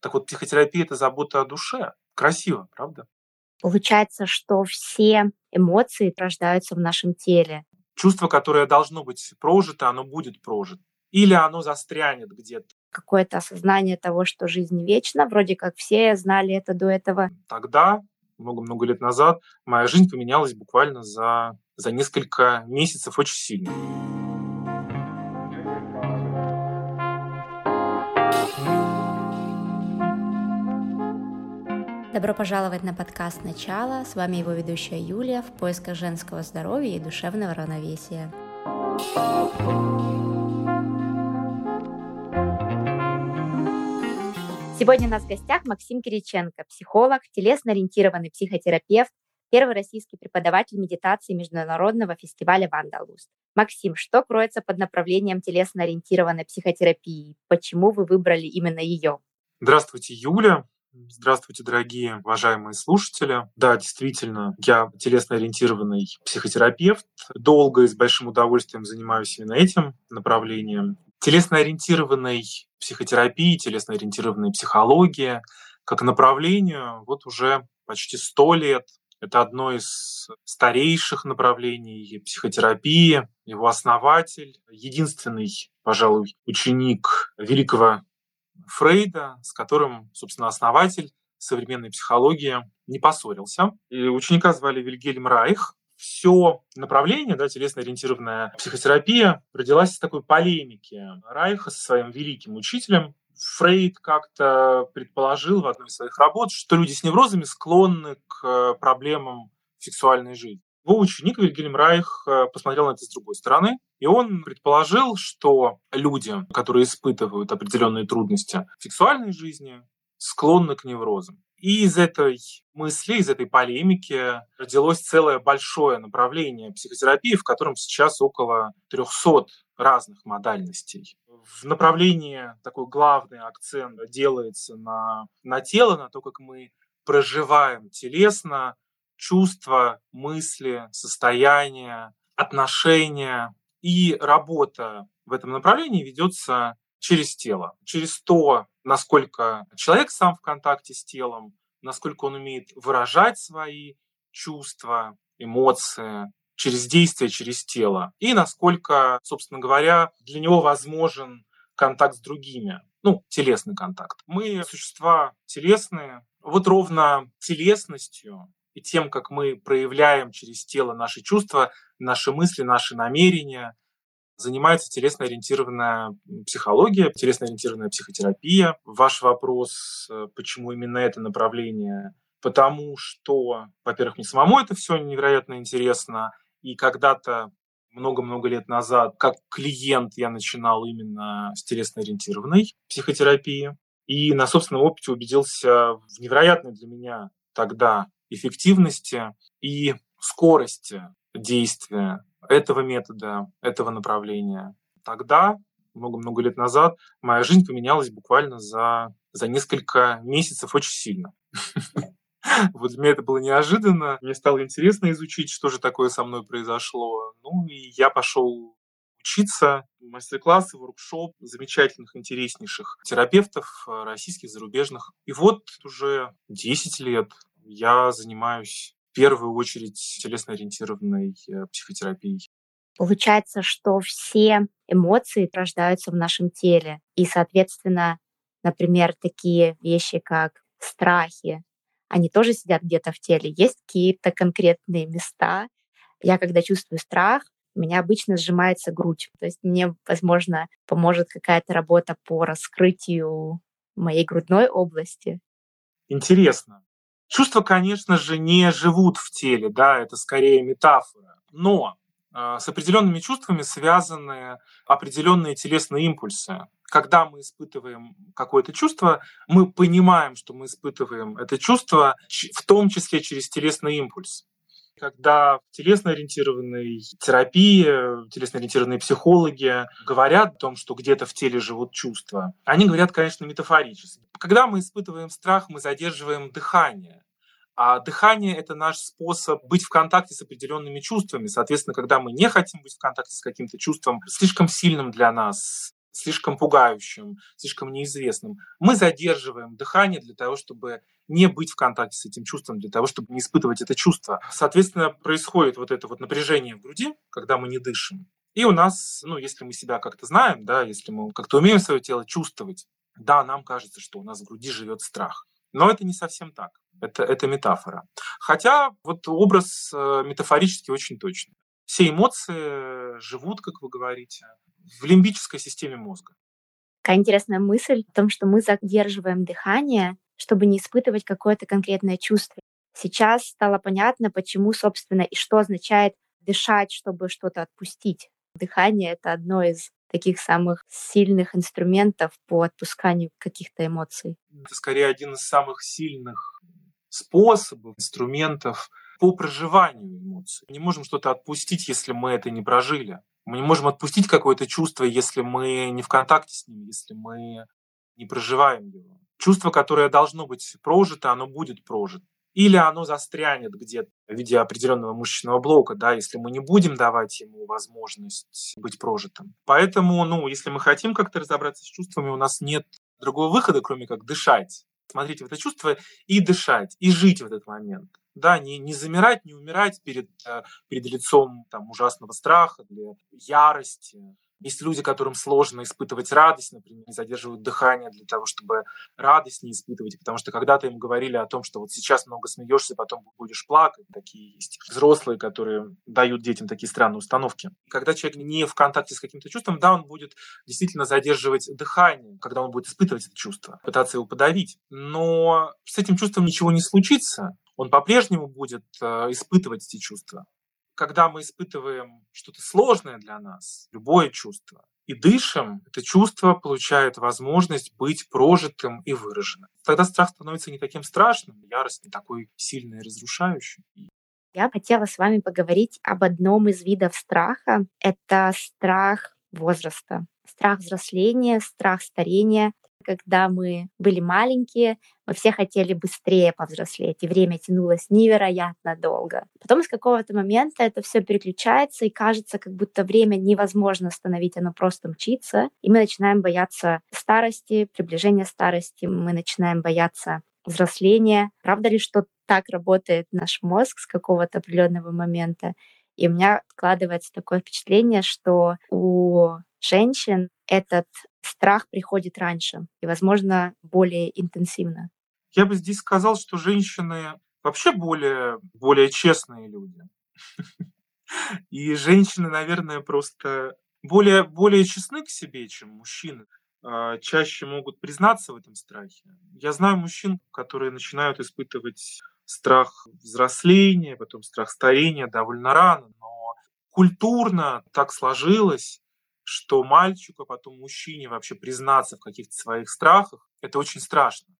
Так вот, психотерапия — это забота о душе. Красиво, правда? Получается, что все эмоции рождаются в нашем теле. Чувство, которое должно быть прожито, оно будет прожито. Или оно застрянет где-то. Какое-то осознание того, что жизнь вечна. Вроде как все знали это до этого. Тогда, много-много лет назад, моя жизнь поменялась буквально за, за несколько месяцев очень сильно. Добро пожаловать на подкаст «Начало». С вами его ведущая Юлия в поисках женского здоровья и душевного равновесия. Сегодня у нас в гостях Максим Кириченко, психолог, телесно-ориентированный психотерапевт, первый российский преподаватель медитации Международного фестиваля «Вандалуст». Максим, что кроется под направлением телесно-ориентированной психотерапии? Почему вы выбрали именно ее? Здравствуйте, Юля. Здравствуйте, дорогие уважаемые слушатели. Да, действительно, я телесно-ориентированный психотерапевт. Долго и с большим удовольствием занимаюсь именно этим направлением. Телесно-ориентированной психотерапии, телесно-ориентированной психологии как направлению вот уже почти сто лет. Это одно из старейших направлений психотерапии. Его основатель, единственный, пожалуй, ученик великого Фрейда, с которым, собственно, основатель современной психологии не поссорился. И ученика звали Вильгельм Райх. Все направление, да, телесно-ориентированная психотерапия, родилась из такой полемики Райха со своим великим учителем. Фрейд как-то предположил в одной из своих работ, что люди с неврозами склонны к проблемам сексуальной жизни. Его ученик Вильгельм Райх э, посмотрел на это с другой стороны, и он предположил, что люди, которые испытывают определенные трудности в сексуальной жизни, склонны к неврозам. И из этой мысли, из этой полемики родилось целое большое направление психотерапии, в котором сейчас около 300 разных модальностей. В направлении такой главный акцент делается на, на тело, на то, как мы проживаем телесно чувства, мысли, состояния, отношения. И работа в этом направлении ведется через тело, через то, насколько человек сам в контакте с телом, насколько он умеет выражать свои чувства, эмоции, через действие, через тело, и насколько, собственно говоря, для него возможен контакт с другими, ну, телесный контакт. Мы существа телесные, вот ровно телесностью и тем, как мы проявляем через тело наши чувства, наши мысли, наши намерения, занимается телесно-ориентированная психология, телесно-ориентированная психотерапия. Ваш вопрос, э, почему именно это направление? Потому что, во-первых, мне самому это все невероятно интересно, и когда-то много-много лет назад, как клиент, я начинал именно с телесно-ориентированной психотерапии. И на собственном опыте убедился в невероятной для меня тогда эффективности и скорости действия этого метода, этого направления. Тогда, много-много лет назад, моя жизнь поменялась буквально за, за несколько месяцев очень сильно. Вот для меня это было неожиданно. Мне стало интересно изучить, что же такое со мной произошло. Ну и я пошел учиться, мастер-классы, воркшоп замечательных, интереснейших терапевтов, э, российских, зарубежных. И вот уже 10 лет я занимаюсь в первую очередь телесно-ориентированной э, психотерапией. Получается, что все эмоции рождаются в нашем теле. И, соответственно, например, такие вещи, как страхи, они тоже сидят где-то в теле. Есть какие-то конкретные места. Я, когда чувствую страх, у меня обычно сжимается грудь. То есть мне, возможно, поможет какая-то работа по раскрытию моей грудной области. Интересно. Чувства, конечно же, не живут в теле, да, это скорее метафора. Но э, с определенными чувствами связаны определенные телесные импульсы. Когда мы испытываем какое-то чувство, мы понимаем, что мы испытываем это чувство, в том числе через телесный импульс когда в телесно-ориентированной терапии, телесно-ориентированные психологи говорят о том, что где-то в теле живут чувства, они говорят, конечно, метафорически. Когда мы испытываем страх, мы задерживаем дыхание. А дыхание — это наш способ быть в контакте с определенными чувствами. Соответственно, когда мы не хотим быть в контакте с каким-то чувством слишком сильным для нас, слишком пугающим, слишком неизвестным. Мы задерживаем дыхание для того, чтобы не быть в контакте с этим чувством, для того, чтобы не испытывать это чувство. Соответственно, происходит вот это вот напряжение в груди, когда мы не дышим. И у нас, ну, если мы себя как-то знаем, да, если мы как-то умеем свое тело чувствовать, да, нам кажется, что у нас в груди живет страх. Но это не совсем так. Это, это метафора. Хотя вот образ э, метафорически очень точный. Все эмоции живут, как вы говорите, в лимбической системе мозга. Какая интересная мысль о том, что мы задерживаем дыхание, чтобы не испытывать какое-то конкретное чувство. Сейчас стало понятно, почему, собственно, и что означает дышать, чтобы что-то отпустить. Дыхание — это одно из таких самых сильных инструментов по отпусканию каких-то эмоций. Это скорее один из самых сильных способов, инструментов по проживанию эмоций. Мы не можем что-то отпустить, если мы это не прожили. Мы не можем отпустить какое-то чувство, если мы не в контакте с ним, если мы не проживаем его. Чувство, которое должно быть прожито, оно будет прожито. Или оно застрянет где-то в виде определенного мышечного блока, да, если мы не будем давать ему возможность быть прожитым. Поэтому, ну, если мы хотим как-то разобраться с чувствами, у нас нет другого выхода, кроме как дышать смотреть в это чувство и дышать, и жить в этот момент. Да, не, не замирать, не умирать перед, э, перед лицом там, ужасного страха, для ярости, есть люди, которым сложно испытывать радость, например, задерживают дыхание для того, чтобы радость не испытывать, потому что когда-то им говорили о том, что вот сейчас много смеешься, потом будешь плакать. Такие есть взрослые, которые дают детям такие странные установки. Когда человек не в контакте с каким-то чувством, да, он будет действительно задерживать дыхание, когда он будет испытывать это чувство, пытаться его подавить. Но с этим чувством ничего не случится, он по-прежнему будет э, испытывать эти чувства когда мы испытываем что-то сложное для нас, любое чувство, и дышим, это чувство получает возможность быть прожитым и выраженным. Тогда страх становится не таким страшным, ярость не такой сильной и разрушающей. Я хотела с вами поговорить об одном из видов страха. Это страх возраста, страх взросления, страх старения когда мы были маленькие, мы все хотели быстрее повзрослеть, и время тянулось невероятно долго. Потом с какого-то момента это все переключается, и кажется, как будто время невозможно остановить, оно просто мчится, и мы начинаем бояться старости, приближения старости, мы начинаем бояться взросления. Правда ли, что так работает наш мозг с какого-то определенного момента? И у меня складывается такое впечатление, что у женщин этот страх приходит раньше и, возможно, более интенсивно. Я бы здесь сказал, что женщины вообще более, более честные люди. И женщины, наверное, просто более, более честны к себе, чем мужчины. А, чаще могут признаться в этом страхе. Я знаю мужчин, которые начинают испытывать страх взросления, потом страх старения довольно рано, но культурно так сложилось, что мальчику, а потом мужчине вообще признаться в каких-то своих страхах, это очень страшно.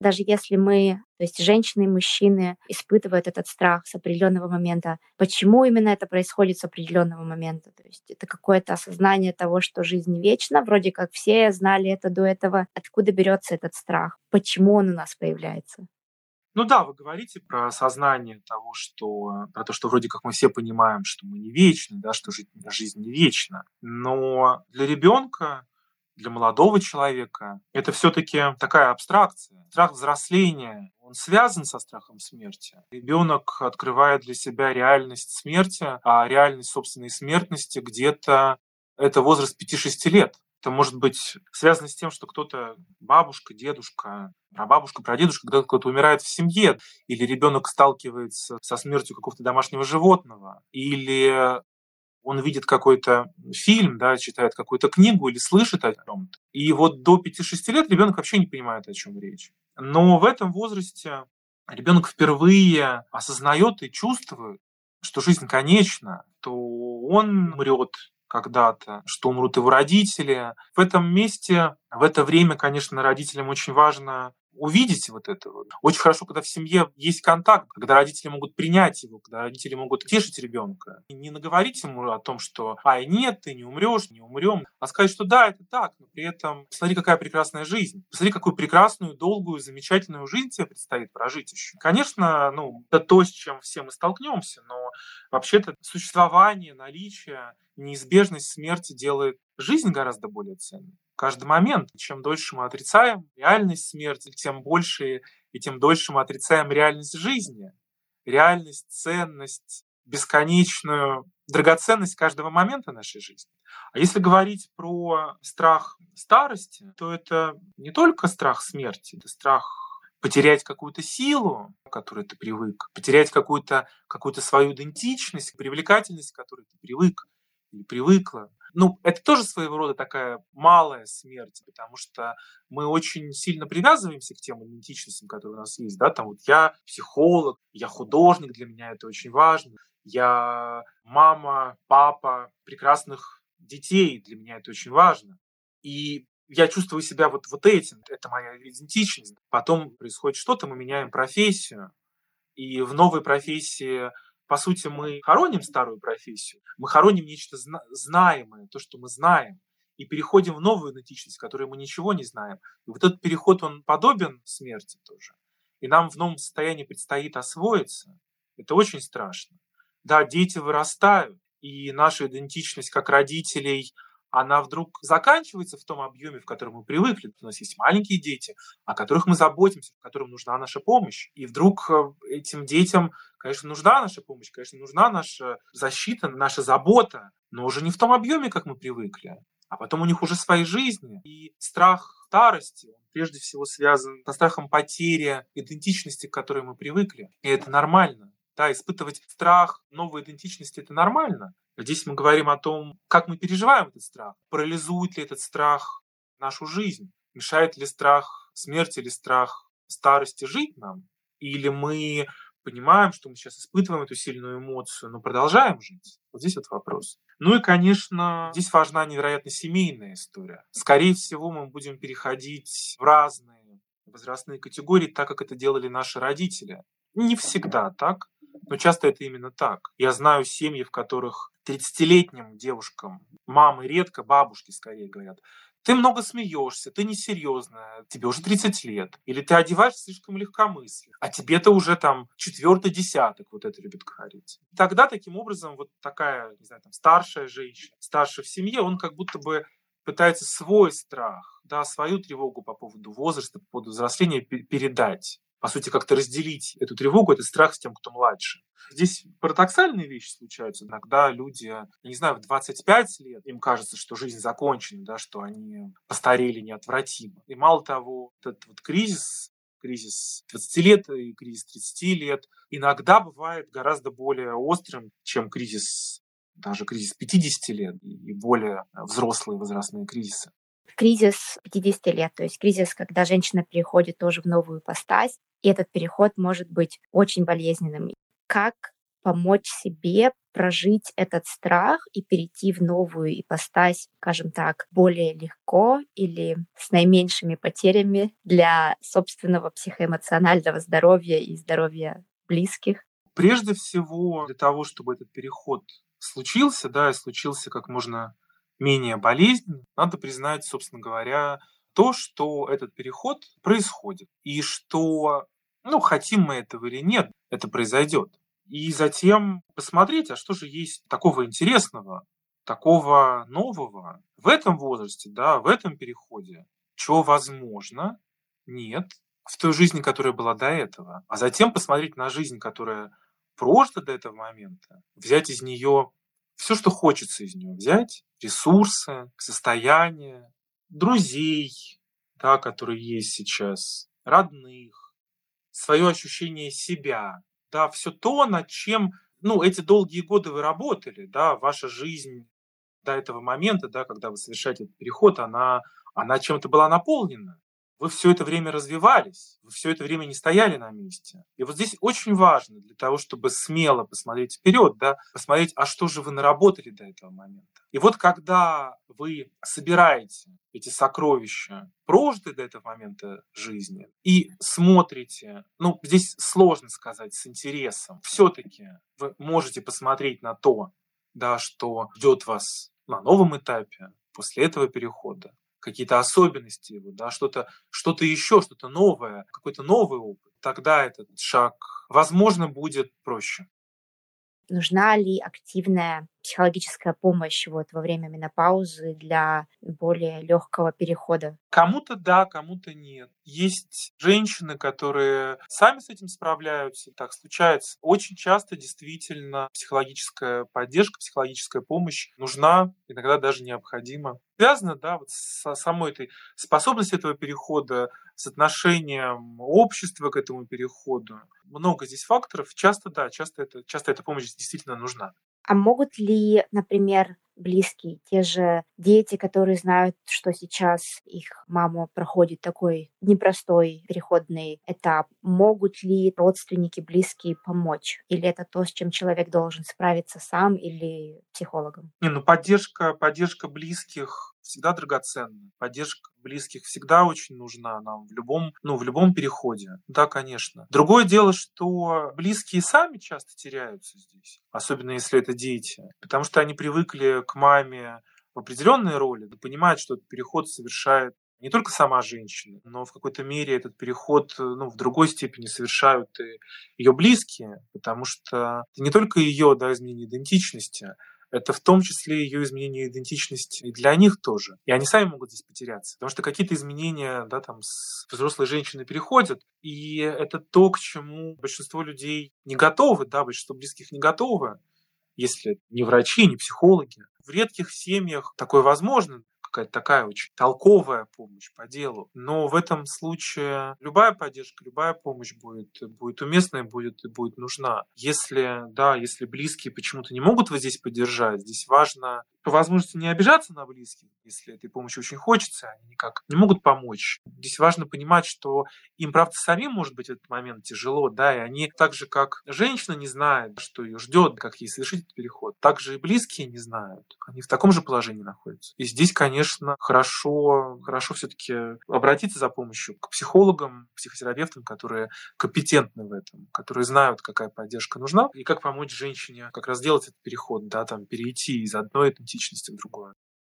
Даже если мы, то есть женщины и мужчины испытывают этот страх с определенного момента, почему именно это происходит с определенного момента? То есть это какое-то осознание того, что жизнь вечна, вроде как все знали это до этого. Откуда берется этот страх? Почему он у нас появляется? Ну да, вы говорите про сознание того, что про то, что вроде как мы все понимаем, что мы не вечны, да, что жизнь, жизнь не вечна. Но для ребенка, для молодого человека это все-таки такая абстракция. Страх взросления, он связан со страхом смерти. Ребенок открывает для себя реальность смерти, а реальность собственной смертности где-то это возраст 5-6 лет. Это может быть связано с тем, что кто-то, бабушка, дедушка, прабабушка, прадедушка, когда кто-то умирает в семье, или ребенок сталкивается со смертью какого-то домашнего животного, или он видит какой-то фильм, да, читает какую-то книгу или слышит о чем-то. И вот до 5-6 лет ребенок вообще не понимает, о чем речь. Но в этом возрасте ребенок впервые осознает и чувствует, что жизнь конечна, то он умрет, когда-то, что умрут его родители. В этом месте, в это время, конечно, родителям очень важно увидеть вот это. Очень хорошо, когда в семье есть контакт, когда родители могут принять его, когда родители могут тешить ребенка. И не наговорить ему о том, что «ай, нет, ты не умрешь, не умрем», а сказать, что да, это так, но при этом посмотри, какая прекрасная жизнь, посмотри, какую прекрасную, долгую, замечательную жизнь тебе предстоит прожить еще. Конечно, ну, это то, с чем все мы столкнемся, но вообще-то существование, наличие, неизбежность смерти делает жизнь гораздо более ценна. Каждый момент, чем дольше мы отрицаем реальность смерти, тем больше и тем дольше мы отрицаем реальность жизни, реальность, ценность, бесконечную драгоценность каждого момента нашей жизни. А если говорить про страх старости, то это не только страх смерти, это страх потерять какую-то силу, к которой ты привык, потерять какую-то какую свою идентичность, привлекательность, к которой ты привык или привыкла. Ну, это тоже своего рода такая малая смерть, потому что мы очень сильно привязываемся к тем идентичностям, которые у нас есть. Да? Там вот я психолог, я художник, для меня это очень важно. Я мама, папа прекрасных детей, для меня это очень важно. И я чувствую себя вот, вот этим, это моя идентичность. Потом происходит что-то, мы меняем профессию, и в новой профессии, по сути, мы хороним старую профессию, мы хороним нечто зна- знаемое, то, что мы знаем, и переходим в новую идентичность, в которой мы ничего не знаем. И вот этот переход, он подобен смерти тоже. И нам в новом состоянии предстоит освоиться. Это очень страшно. Да, дети вырастают, и наша идентичность как родителей, она вдруг заканчивается в том объеме, в котором мы привыкли. У нас есть маленькие дети, о которых мы заботимся, которым нужна наша помощь. И вдруг э, этим детям, конечно, нужна наша помощь, конечно, нужна наша защита, наша забота, но уже не в том объеме, как мы привыкли. А потом у них уже свои жизни. И страх старости, он прежде всего связан со страхом потери идентичности, к которой мы привыкли. И это нормально. Да, испытывать страх новой идентичности – это нормально. Здесь мы говорим о том, как мы переживаем этот страх. Парализует ли этот страх нашу жизнь? Мешает ли страх смерти или страх старости жить нам? Или мы понимаем, что мы сейчас испытываем эту сильную эмоцию, но продолжаем жить? Вот здесь вот вопрос. Ну и, конечно, здесь важна невероятно семейная история. Скорее всего, мы будем переходить в разные возрастные категории, так как это делали наши родители. Не всегда так, но часто это именно так. Я знаю семьи, в которых 30-летним девушкам, мамы редко, бабушки скорее говорят, ты много смеешься, ты несерьезная, тебе уже 30 лет, или ты одеваешься слишком легкомысленно, а тебе-то уже там четвертый десяток, вот это любит говорить. Тогда таким образом вот такая, не знаю, там старшая женщина, старшая в семье, он как будто бы пытается свой страх, да, свою тревогу по поводу возраста, по поводу взросления передать по сути, как-то разделить эту тревогу, этот страх с тем, кто младше. Здесь парадоксальные вещи случаются. Иногда люди, я не знаю, в 25 лет им кажется, что жизнь закончена, да, что они постарели неотвратимо. И мало того, этот вот кризис, кризис 20 лет и кризис 30 лет иногда бывает гораздо более острым, чем кризис даже кризис 50 лет и более взрослые возрастные кризисы кризис 50 лет, то есть кризис, когда женщина переходит тоже в новую постась, и этот переход может быть очень болезненным. Как помочь себе прожить этот страх и перейти в новую ипостась, скажем так, более легко или с наименьшими потерями для собственного психоэмоционального здоровья и здоровья близких? Прежде всего, для того, чтобы этот переход случился, да, и случился как можно менее болезненно, надо признать, собственно говоря, то, что этот переход происходит, и что ну, хотим мы этого или нет, это произойдет. И затем посмотреть, а что же есть такого интересного, такого нового в этом возрасте, да, в этом переходе, чего возможно, нет, в той жизни, которая была до этого. А затем посмотреть на жизнь, которая прожита до этого момента, взять из нее все, что хочется из нее взять, ресурсы, состояние, друзей, да, которые есть сейчас, родных, свое ощущение себя, да, все то, над чем, ну, эти долгие годы вы работали, да, ваша жизнь до этого момента, да, когда вы совершаете этот переход, она, она чем-то была наполнена вы все это время развивались, вы все это время не стояли на месте. И вот здесь очень важно для того, чтобы смело посмотреть вперед, да, посмотреть, а что же вы наработали до этого момента. И вот когда вы собираете эти сокровища, прожитые до этого момента жизни, и смотрите, ну, здесь сложно сказать с интересом, все-таки вы можете посмотреть на то, да, что ждет вас на новом этапе после этого перехода, какие-то особенности его, да, что-то что еще, что-то новое, какой-то новый опыт, тогда этот шаг, возможно, будет проще. Нужна ли активная психологическая помощь вот во время менопаузы для более легкого перехода? Кому-то да, кому-то нет. Есть женщины, которые сами с этим справляются, так случается. Очень часто действительно психологическая поддержка, психологическая помощь нужна, иногда даже необходима. Связано, да, вот с самой этой способностью этого перехода, с отношением общества к этому переходу. Много здесь факторов. Часто, да, часто, это, часто эта помощь действительно нужна. А могут ли, например, близкие, те же дети, которые знают, что сейчас их мама проходит такой непростой переходный этап, могут ли родственники, близкие помочь? Или это то, с чем человек должен справиться сам или психологом? Не, ну поддержка, поддержка близких всегда драгоценна. Поддержка близких всегда очень нужна нам в любом, ну, в любом переходе. Да, конечно. Другое дело, что близкие сами часто теряются здесь, особенно если это дети, потому что они привыкли к маме в определенной роли, да, понимают, что этот переход совершает не только сама женщина, но в какой-то мере этот переход ну, в другой степени совершают и ее близкие, потому что не только ее да, изменение идентичности, это в том числе ее изменение идентичности и для них тоже. И они сами могут здесь потеряться. Потому что какие-то изменения да, там, с взрослой женщины переходят, и это то, к чему большинство людей не готовы, да, большинство близких не готовы, если не врачи, не психологи. В редких семьях такое возможно, какая-то такая очень толковая помощь по делу. Но в этом случае любая поддержка, любая помощь будет, будет уместная, будет, будет нужна. Если, да, если близкие почему-то не могут вас здесь поддержать, здесь важно возможности не обижаться на близких, если этой помощи очень хочется, они никак не могут помочь. Здесь важно понимать, что им, правда, самим может быть в этот момент тяжело, да, и они так же, как женщина не знает, что ее ждет, как ей совершить этот переход, так же и близкие не знают. Они в таком же положении находятся. И здесь, конечно, хорошо, хорошо все-таки обратиться за помощью к психологам, психотерапевтам, которые компетентны в этом, которые знают, какая поддержка нужна, и как помочь женщине как раз сделать этот переход, да, там, перейти из одной идентичности в другое.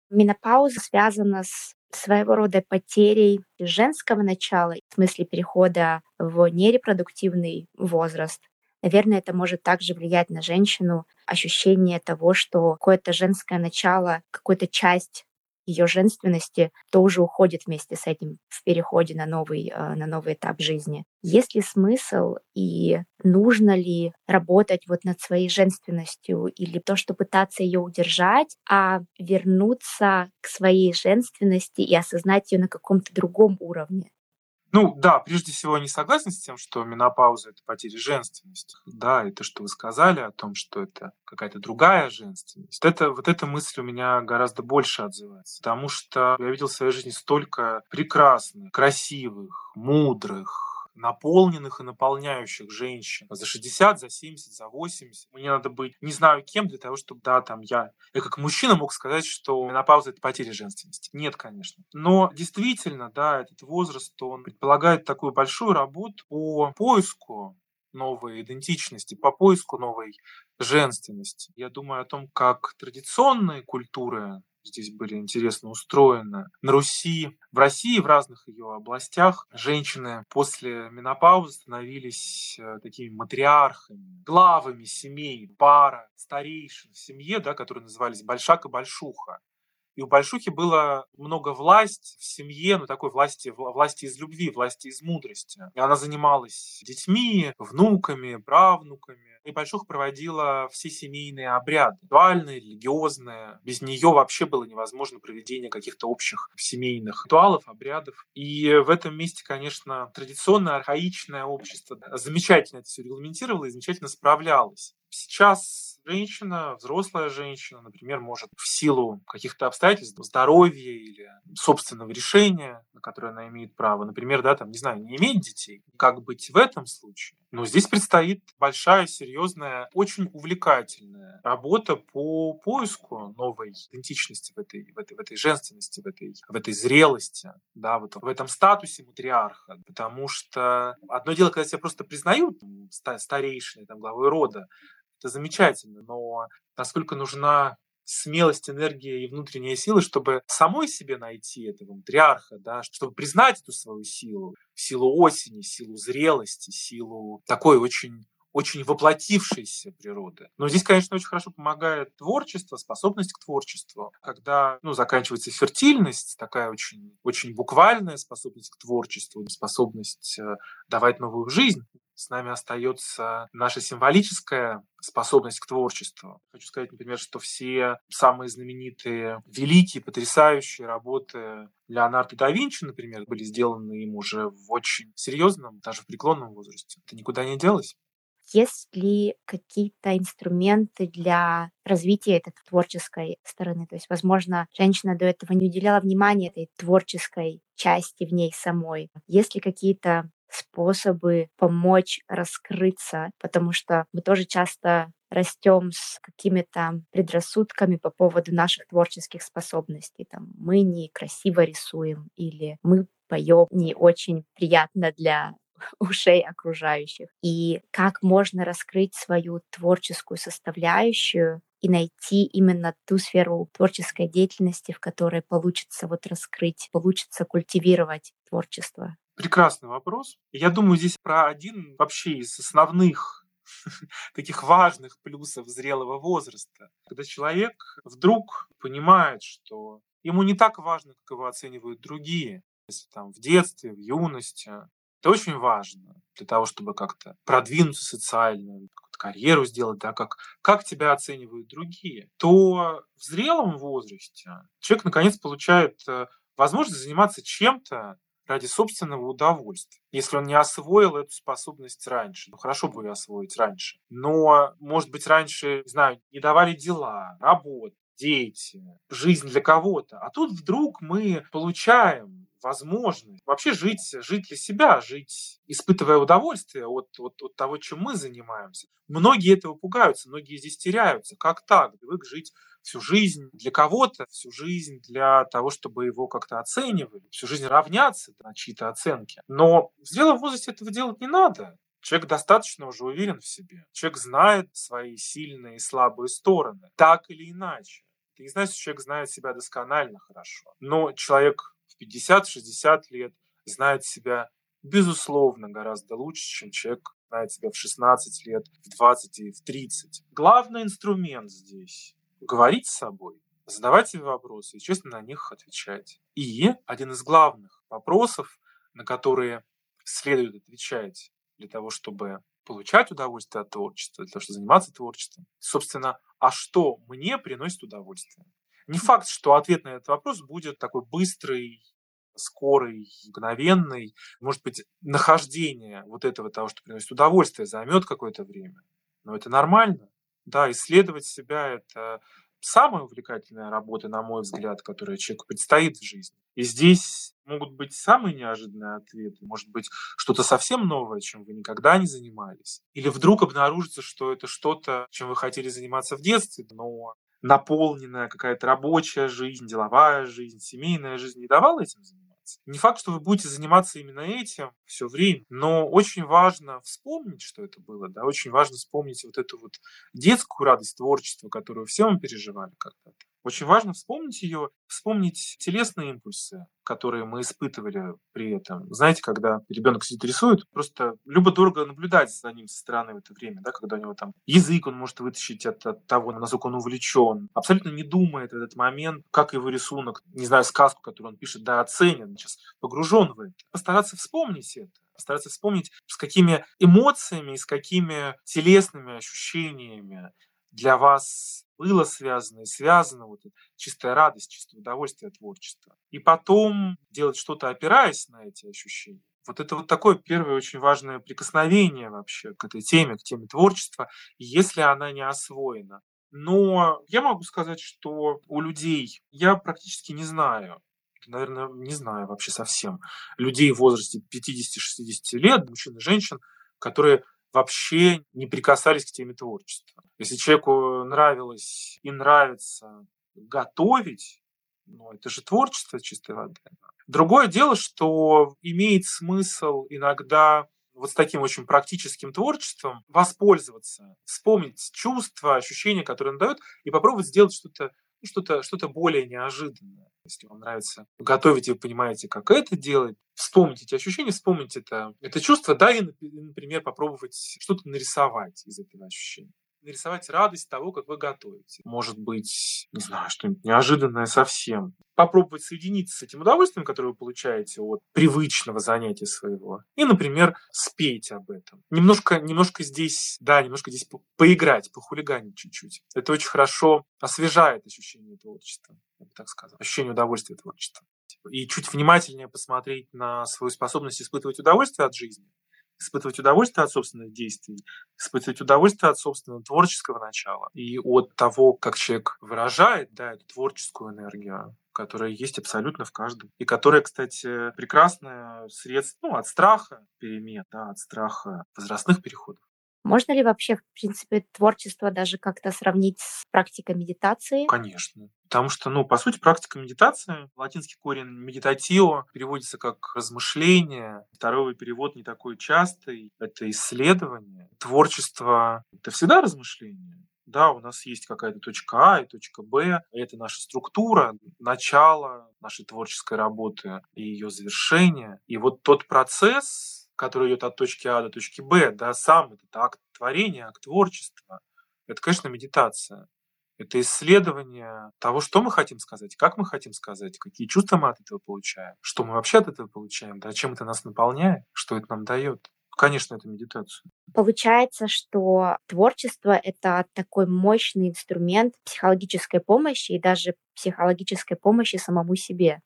Менопауза связана с своего рода потерей женского начала, в смысле перехода в нерепродуктивный возраст. Наверное, это может также влиять на женщину, ощущение того, что какое-то женское начало, какая-то часть ее женственности тоже уходит вместе с этим в переходе на новый, э, на новый этап жизни. Есть ли смысл и нужно ли работать вот над своей женственностью или то, что пытаться ее удержать, а вернуться к своей женственности и осознать ее на каком-то другом уровне? Ну да, прежде всего не согласен с тем, что менопауза это потеря женственности. Да, и то, что вы сказали о том, что это какая-то другая женственность. Это, вот эта мысль у меня гораздо больше отзывается. Потому что я видел в своей жизни столько прекрасных, красивых, мудрых, наполненных и наполняющих женщин за 60, за 70, за 80. Мне надо быть не знаю кем для того, чтобы, да, там я, я как мужчина мог сказать, что менопауза — это потеря женственности. Нет, конечно. Но действительно, да, этот возраст, он предполагает такую большую работу по поиску новой идентичности, по поиску новой женственности. Я думаю о том, как традиционные культуры здесь были интересно устроены. На Руси, в России, в разных ее областях женщины после менопаузы становились э, такими матриархами, главами семей, пара старейшин в семье, да, которые назывались Большак и Большуха. И у Большухи было много власти в семье, ну такой власти, власти из любви, власти из мудрости. И она занималась детьми, внуками, правнуками. И Большуха проводила все семейные обряды, ритуальные, религиозные. Без нее вообще было невозможно проведение каких-то общих семейных ритуалов, обрядов. И в этом месте, конечно, традиционное архаичное общество замечательно это все регламентировало и замечательно справлялось. Сейчас женщина, взрослая женщина, например, может в силу каких-то обстоятельств, здоровья или собственного решения, на которое она имеет право, например, да, там, не знаю, не иметь детей, как быть в этом случае? Но здесь предстоит большая, серьезная, очень увлекательная работа по поиску новой идентичности в этой, в этой, в этой женственности, в этой, в этой зрелости, да, вот в этом статусе матриарха. Потому что одно дело, когда тебя просто признают старейшиной, там, главой рода, это замечательно, но насколько нужна смелость, энергия и внутренняя сила, чтобы самой себе найти этого матриарха, да, чтобы признать эту свою силу, силу осени, силу зрелости, силу такой очень очень воплотившейся природы. Но здесь, конечно, очень хорошо помогает творчество, способность к творчеству. Когда ну, заканчивается фертильность, такая очень, очень буквальная способность к творчеству, способность э, давать новую жизнь, с нами остается наша символическая способность к творчеству. Хочу сказать, например, что все самые знаменитые, великие, потрясающие работы Леонардо да Винчи, например, были сделаны им уже в очень серьезном, даже в преклонном возрасте. Это никуда не делось. Есть ли какие-то инструменты для развития этой творческой стороны? То есть, возможно, женщина до этого не уделяла внимания этой творческой части в ней самой. Есть ли какие-то способы помочь раскрыться, потому что мы тоже часто растем с какими-то предрассудками по поводу наших творческих способностей. Там, мы не красиво рисуем или мы поем не очень приятно для ушей окружающих. И как можно раскрыть свою творческую составляющую и найти именно ту сферу творческой деятельности, в которой получится вот раскрыть, получится культивировать творчество. Прекрасный вопрос. Я думаю, здесь про один вообще из основных таких важных плюсов зрелого возраста, когда человек вдруг понимает, что ему не так важно, как его оценивают другие, если там в детстве, в юности. Это очень важно для того, чтобы как-то продвинуться социально, карьеру сделать, да, как, как тебя оценивают другие, то в зрелом возрасте человек наконец получает э, возможность заниматься чем-то, ради собственного удовольствия. Если он не освоил эту способность раньше, ну хорошо бы ее освоить раньше, но, может быть, раньше, не знаю, не давали дела, работа, дети, жизнь для кого-то. А тут вдруг мы получаем возможность вообще жить, жить для себя, жить, испытывая удовольствие от, от, от того, чем мы занимаемся. Многие этого пугаются, многие здесь теряются. Как так? Привык жить всю жизнь для кого-то, всю жизнь для того, чтобы его как-то оценивали, всю жизнь равняться на чьи-то оценки. Но в зрелом возрасте этого делать не надо. Человек достаточно уже уверен в себе. Человек знает свои сильные и слабые стороны, так или иначе. Это не значит, что человек знает себя досконально хорошо. Но человек в 50-60 лет знает себя, безусловно, гораздо лучше, чем человек знает себя в 16 лет, в 20 и в 30. Главный инструмент здесь — говорить с собой, задавать себе вопросы и честно на них отвечать. И один из главных вопросов, на которые следует отвечать для того, чтобы получать удовольствие от творчества, для того, чтобы заниматься творчеством, собственно, а что мне приносит удовольствие? Не факт, что ответ на этот вопрос будет такой быстрый, скорый, мгновенный. Может быть, нахождение вот этого того, что приносит удовольствие, займет какое-то время. Но это нормально. Да, исследовать себя – это самая увлекательная работа, на мой взгляд, которая человеку предстоит в жизни. И здесь могут быть самые неожиданные ответы. Может быть, что-то совсем новое, чем вы никогда не занимались. Или вдруг обнаружится, что это что-то, чем вы хотели заниматься в детстве, но наполненная какая-то рабочая жизнь, деловая жизнь, семейная жизнь не давала этим заниматься. Не факт, что вы будете заниматься именно этим все время, но очень важно вспомнить, что это было, да, очень важно вспомнить вот эту вот детскую радость творчества, которую все мы переживали когда-то. Очень важно вспомнить ее, вспомнить телесные импульсы, которые мы испытывали при этом. Знаете, когда ребенок сидит рисует, просто любо-дорого наблюдать за ним со стороны в это время, да, когда у него там язык он может вытащить от, от того, насколько он увлечен, абсолютно не думает в этот момент, как его рисунок, не знаю, сказку, которую он пишет, да, оценен, сейчас погружен в это. Постараться вспомнить это постараться вспомнить, с какими эмоциями и с какими телесными ощущениями для вас было связано и связано вот чистая радость, чистое удовольствие творчества. И потом делать что-то, опираясь на эти ощущения. Вот это вот такое первое очень важное прикосновение вообще к этой теме, к теме творчества, если она не освоена. Но я могу сказать, что у людей я практически не знаю, наверное, не знаю вообще совсем, людей в возрасте 50-60 лет, мужчин и женщин, которые вообще не прикасались к теме творчества. Если человеку нравилось и нравится готовить, ну, это же творчество чистой воды. Другое дело, что имеет смысл иногда вот с таким очень практическим творчеством воспользоваться, вспомнить чувства, ощущения, которые он дает, и попробовать сделать что-то ну, что-то что более неожиданное. Если вам нравится готовить, вы понимаете, как это делать, вспомните эти ощущения, вспомните это, это чувство, да, и, например, попробовать что-то нарисовать из этого ощущения нарисовать радость того, как вы готовите. Может быть, не знаю, что-нибудь неожиданное совсем. Попробовать соединиться с этим удовольствием, которое вы получаете от привычного занятия своего. И, например, спеть об этом. Немножко, немножко здесь, да, немножко здесь по поиграть, похулиганить чуть-чуть. Это очень хорошо освежает ощущение творчества, я бы так сказал. Ощущение удовольствия творчества. И чуть внимательнее посмотреть на свою способность испытывать удовольствие от жизни испытывать удовольствие от собственных действий, испытывать удовольствие от собственного творческого начала и от того, как человек выражает да, эту творческую энергию, которая есть абсолютно в каждом. И которая, кстати, прекрасное средство ну, от страха перемен, да, от страха возрастных переходов. Можно ли вообще, в принципе, творчество даже как-то сравнить с практикой медитации? Конечно. Потому что, ну, по сути, практика медитации, латинский корень медитатио переводится как размышление. Второй перевод не такой частый. Это исследование. Творчество — это всегда размышление. Да, у нас есть какая-то точка А и точка Б. Это наша структура, начало нашей творческой работы и ее завершение. И вот тот процесс, который идет от точки А до точки Б, да, сам этот акт творения, акт творчества, это, конечно, медитация. Это исследование того, что мы хотим сказать, как мы хотим сказать, какие чувства мы от этого получаем, что мы вообще от этого получаем, да, чем это нас наполняет, что это нам дает. Конечно, это медитация. Получается, что творчество — это такой мощный инструмент психологической помощи и даже психологической помощи самому себе.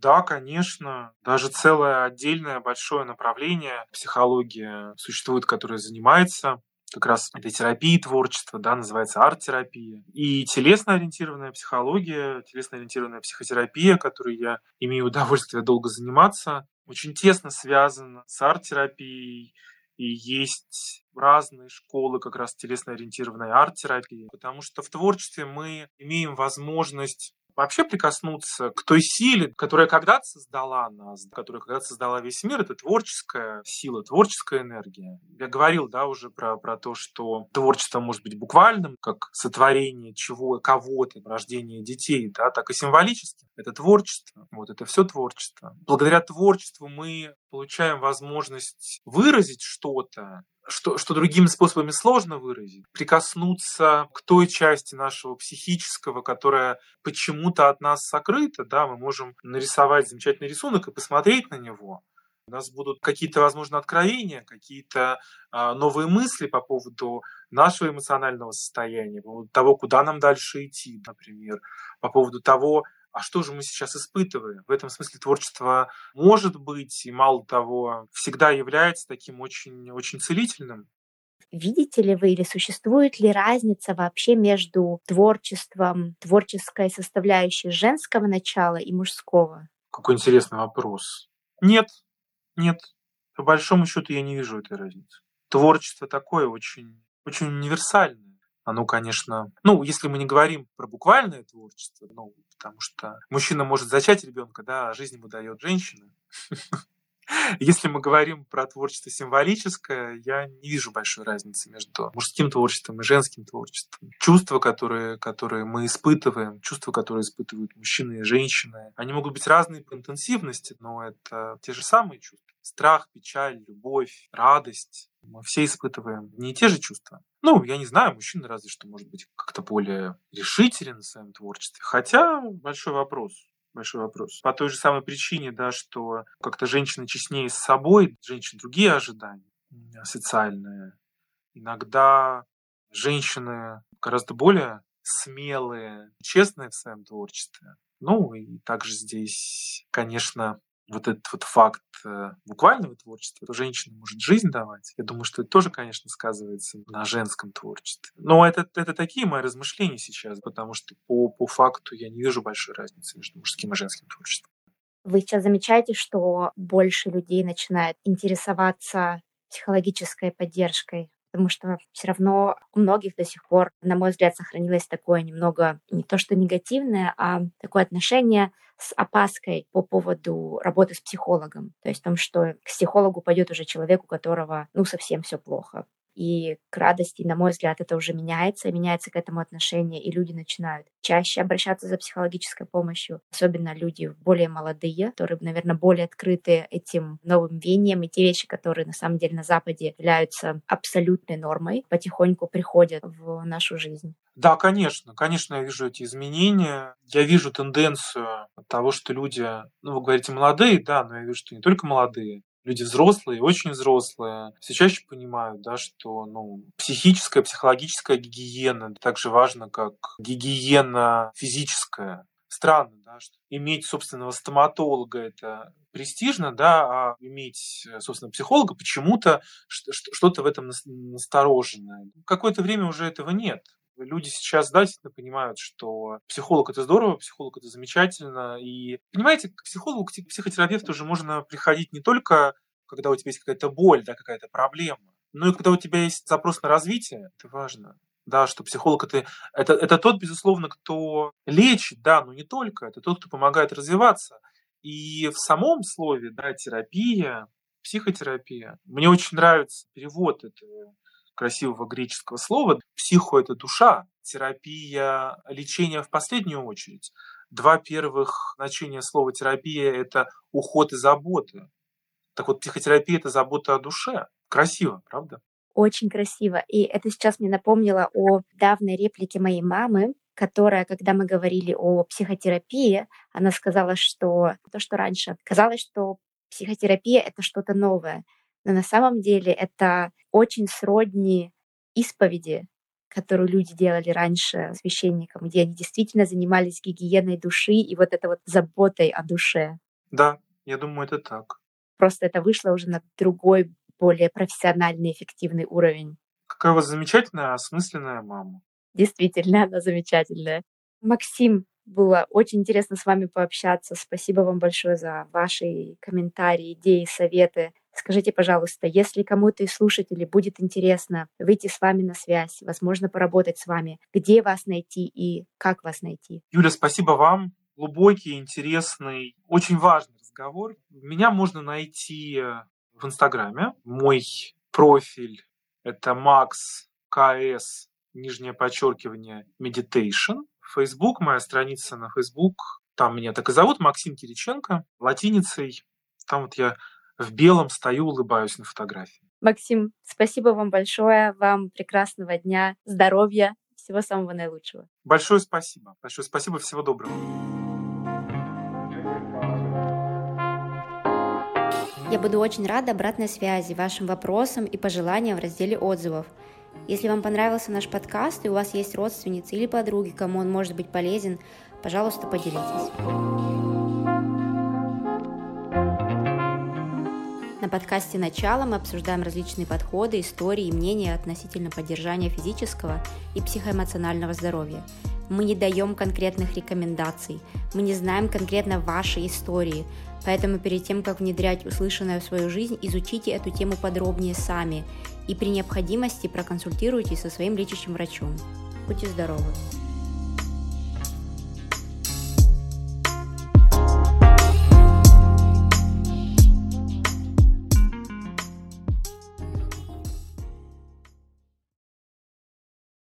Да, конечно. Даже целое отдельное большое направление психологии существует, которое занимается как раз этой терапией творчества, да, называется арт-терапия. И телесно-ориентированная психология, телесно-ориентированная психотерапия, которой я имею удовольствие долго заниматься, очень тесно связана с арт-терапией, и есть разные школы как раз телесно-ориентированной арт-терапии, потому что в творчестве мы имеем возможность вообще прикоснуться к той силе, которая когда-то создала нас, которая когда-то создала весь мир, это творческая сила, творческая энергия. Я говорил, да, уже про, про то, что творчество может быть буквальным, как сотворение чего, кого-то, рождение детей, да, так и символическим. Это творчество. Вот это все творчество. Благодаря творчеству мы получаем возможность выразить что-то, что, что другими способами сложно выразить, прикоснуться к той части нашего психического, которая почему-то от нас сокрыта, да, мы можем нарисовать замечательный рисунок и посмотреть на него. У нас будут какие-то, возможно, откровения, какие-то э, новые мысли по поводу нашего эмоционального состояния, по поводу того, куда нам дальше идти, например, по поводу того, а что же мы сейчас испытываем. В этом смысле творчество может быть, и мало того, всегда является таким очень, очень целительным. Видите ли вы или существует ли разница вообще между творчеством, творческой составляющей женского начала и мужского? Какой интересный вопрос. Нет, нет. По большому счету я не вижу этой разницы. Творчество такое очень, очень универсальное. Оно, конечно, ну, если мы не говорим про буквальное творчество, ну, потому что мужчина может зачать ребенка, да, а жизнь ему дает женщина. Если мы говорим про творчество символическое, я не вижу большой разницы между мужским творчеством и женским творчеством. Чувства, которые, которые мы испытываем, чувства, которые испытывают мужчины и женщины, они могут быть разные по интенсивности, но это те же самые чувства. Страх, печаль, любовь, радость. Мы все испытываем не те же чувства. Ну, я не знаю, мужчина разве что может быть как-то более решителен в своем творчестве. Хотя большой вопрос большой вопрос. По той же самой причине, да, что как-то женщины честнее с собой, женщин другие ожидания социальные. Иногда женщины гораздо более смелые, честные в своем творчестве. Ну и также здесь, конечно, вот этот вот факт э, буквального творчества, что женщина может жизнь давать, я думаю, что это тоже, конечно, сказывается на женском творчестве. Но это, это такие мои размышления сейчас, потому что по, по факту я не вижу большой разницы между мужским и женским творчеством. Вы сейчас замечаете, что больше людей начинает интересоваться психологической поддержкой потому что все равно у многих до сих пор, на мой взгляд, сохранилось такое немного не то что негативное, а такое отношение с опаской по поводу работы с психологом. То есть в том, что к психологу пойдет уже человек, у которого ну совсем все плохо. И к радости, на мой взгляд, это уже меняется, меняется к этому отношение, и люди начинают чаще обращаться за психологической помощью, особенно люди более молодые, которые, наверное, более открыты этим новым веяниям, и те вещи, которые на самом деле на Западе являются абсолютной нормой, потихоньку приходят в нашу жизнь. Да, конечно, конечно, я вижу эти изменения. Я вижу тенденцию того, что люди, ну, вы говорите молодые, да, но я вижу, что не только молодые, люди взрослые, очень взрослые, все чаще понимают, да, что ну, психическая, психологическая гигиена так же важна, как гигиена физическая. Странно, да, что иметь собственного стоматолога это престижно, да, а иметь, собственно, психолога почему-то что-то в этом настороженное. Какое-то время уже этого нет люди сейчас, действительно понимают, что психолог это здорово, психолог это замечательно. И понимаете, к психологу, к психотерапевту уже можно приходить не только, когда у тебя есть какая-то боль, да, какая-то проблема, но и когда у тебя есть запрос на развитие, это важно. Да, что психолог это, это, это тот, безусловно, кто лечит, да, но не только, это тот, кто помогает развиваться. И в самом слове, да, терапия, психотерапия, мне очень нравится перевод этого красивого греческого слова. Психо – это душа, терапия, лечение в последнюю очередь. Два первых значения слова терапия – это уход и забота. Так вот, психотерапия – это забота о душе. Красиво, правда? Очень красиво. И это сейчас мне напомнило о давней реплике моей мамы, которая, когда мы говорили о психотерапии, она сказала, что то, что раньше казалось, что психотерапия — это что-то новое. Но на самом деле это очень сродни исповеди, которую люди делали раньше священникам, где они действительно занимались гигиеной души и вот это вот заботой о душе. Да, я думаю, это так. Просто это вышло уже на другой, более профессиональный, эффективный уровень. Какая у вас замечательная, осмысленная мама. Действительно, она замечательная. Максим, было очень интересно с вами пообщаться. Спасибо вам большое за ваши комментарии, идеи, советы. Скажите, пожалуйста, если кому-то из слушателей будет интересно выйти с вами на связь, возможно, поработать с вами, где вас найти и как вас найти? Юля, спасибо вам. Глубокий, интересный, очень важный разговор. Меня можно найти в Инстаграме. Мой профиль — это Макс КС, нижнее подчеркивание, Meditation. Facebook, моя страница на Facebook, там меня так и зовут, Максим Кириченко, латиницей. Там вот я в белом стою, улыбаюсь на фотографии. Максим, спасибо вам большое. Вам прекрасного дня, здоровья, всего самого наилучшего. Большое спасибо. Большое спасибо. Всего доброго. Я буду очень рада обратной связи, вашим вопросам и пожеланиям в разделе отзывов. Если вам понравился наш подкаст и у вас есть родственницы или подруги, кому он может быть полезен, пожалуйста, поделитесь. На подкасте «Начало» мы обсуждаем различные подходы, истории и мнения относительно поддержания физического и психоэмоционального здоровья. Мы не даем конкретных рекомендаций, мы не знаем конкретно вашей истории, поэтому перед тем, как внедрять услышанное в свою жизнь, изучите эту тему подробнее сами и при необходимости проконсультируйтесь со своим лечащим врачом. Будьте здоровы!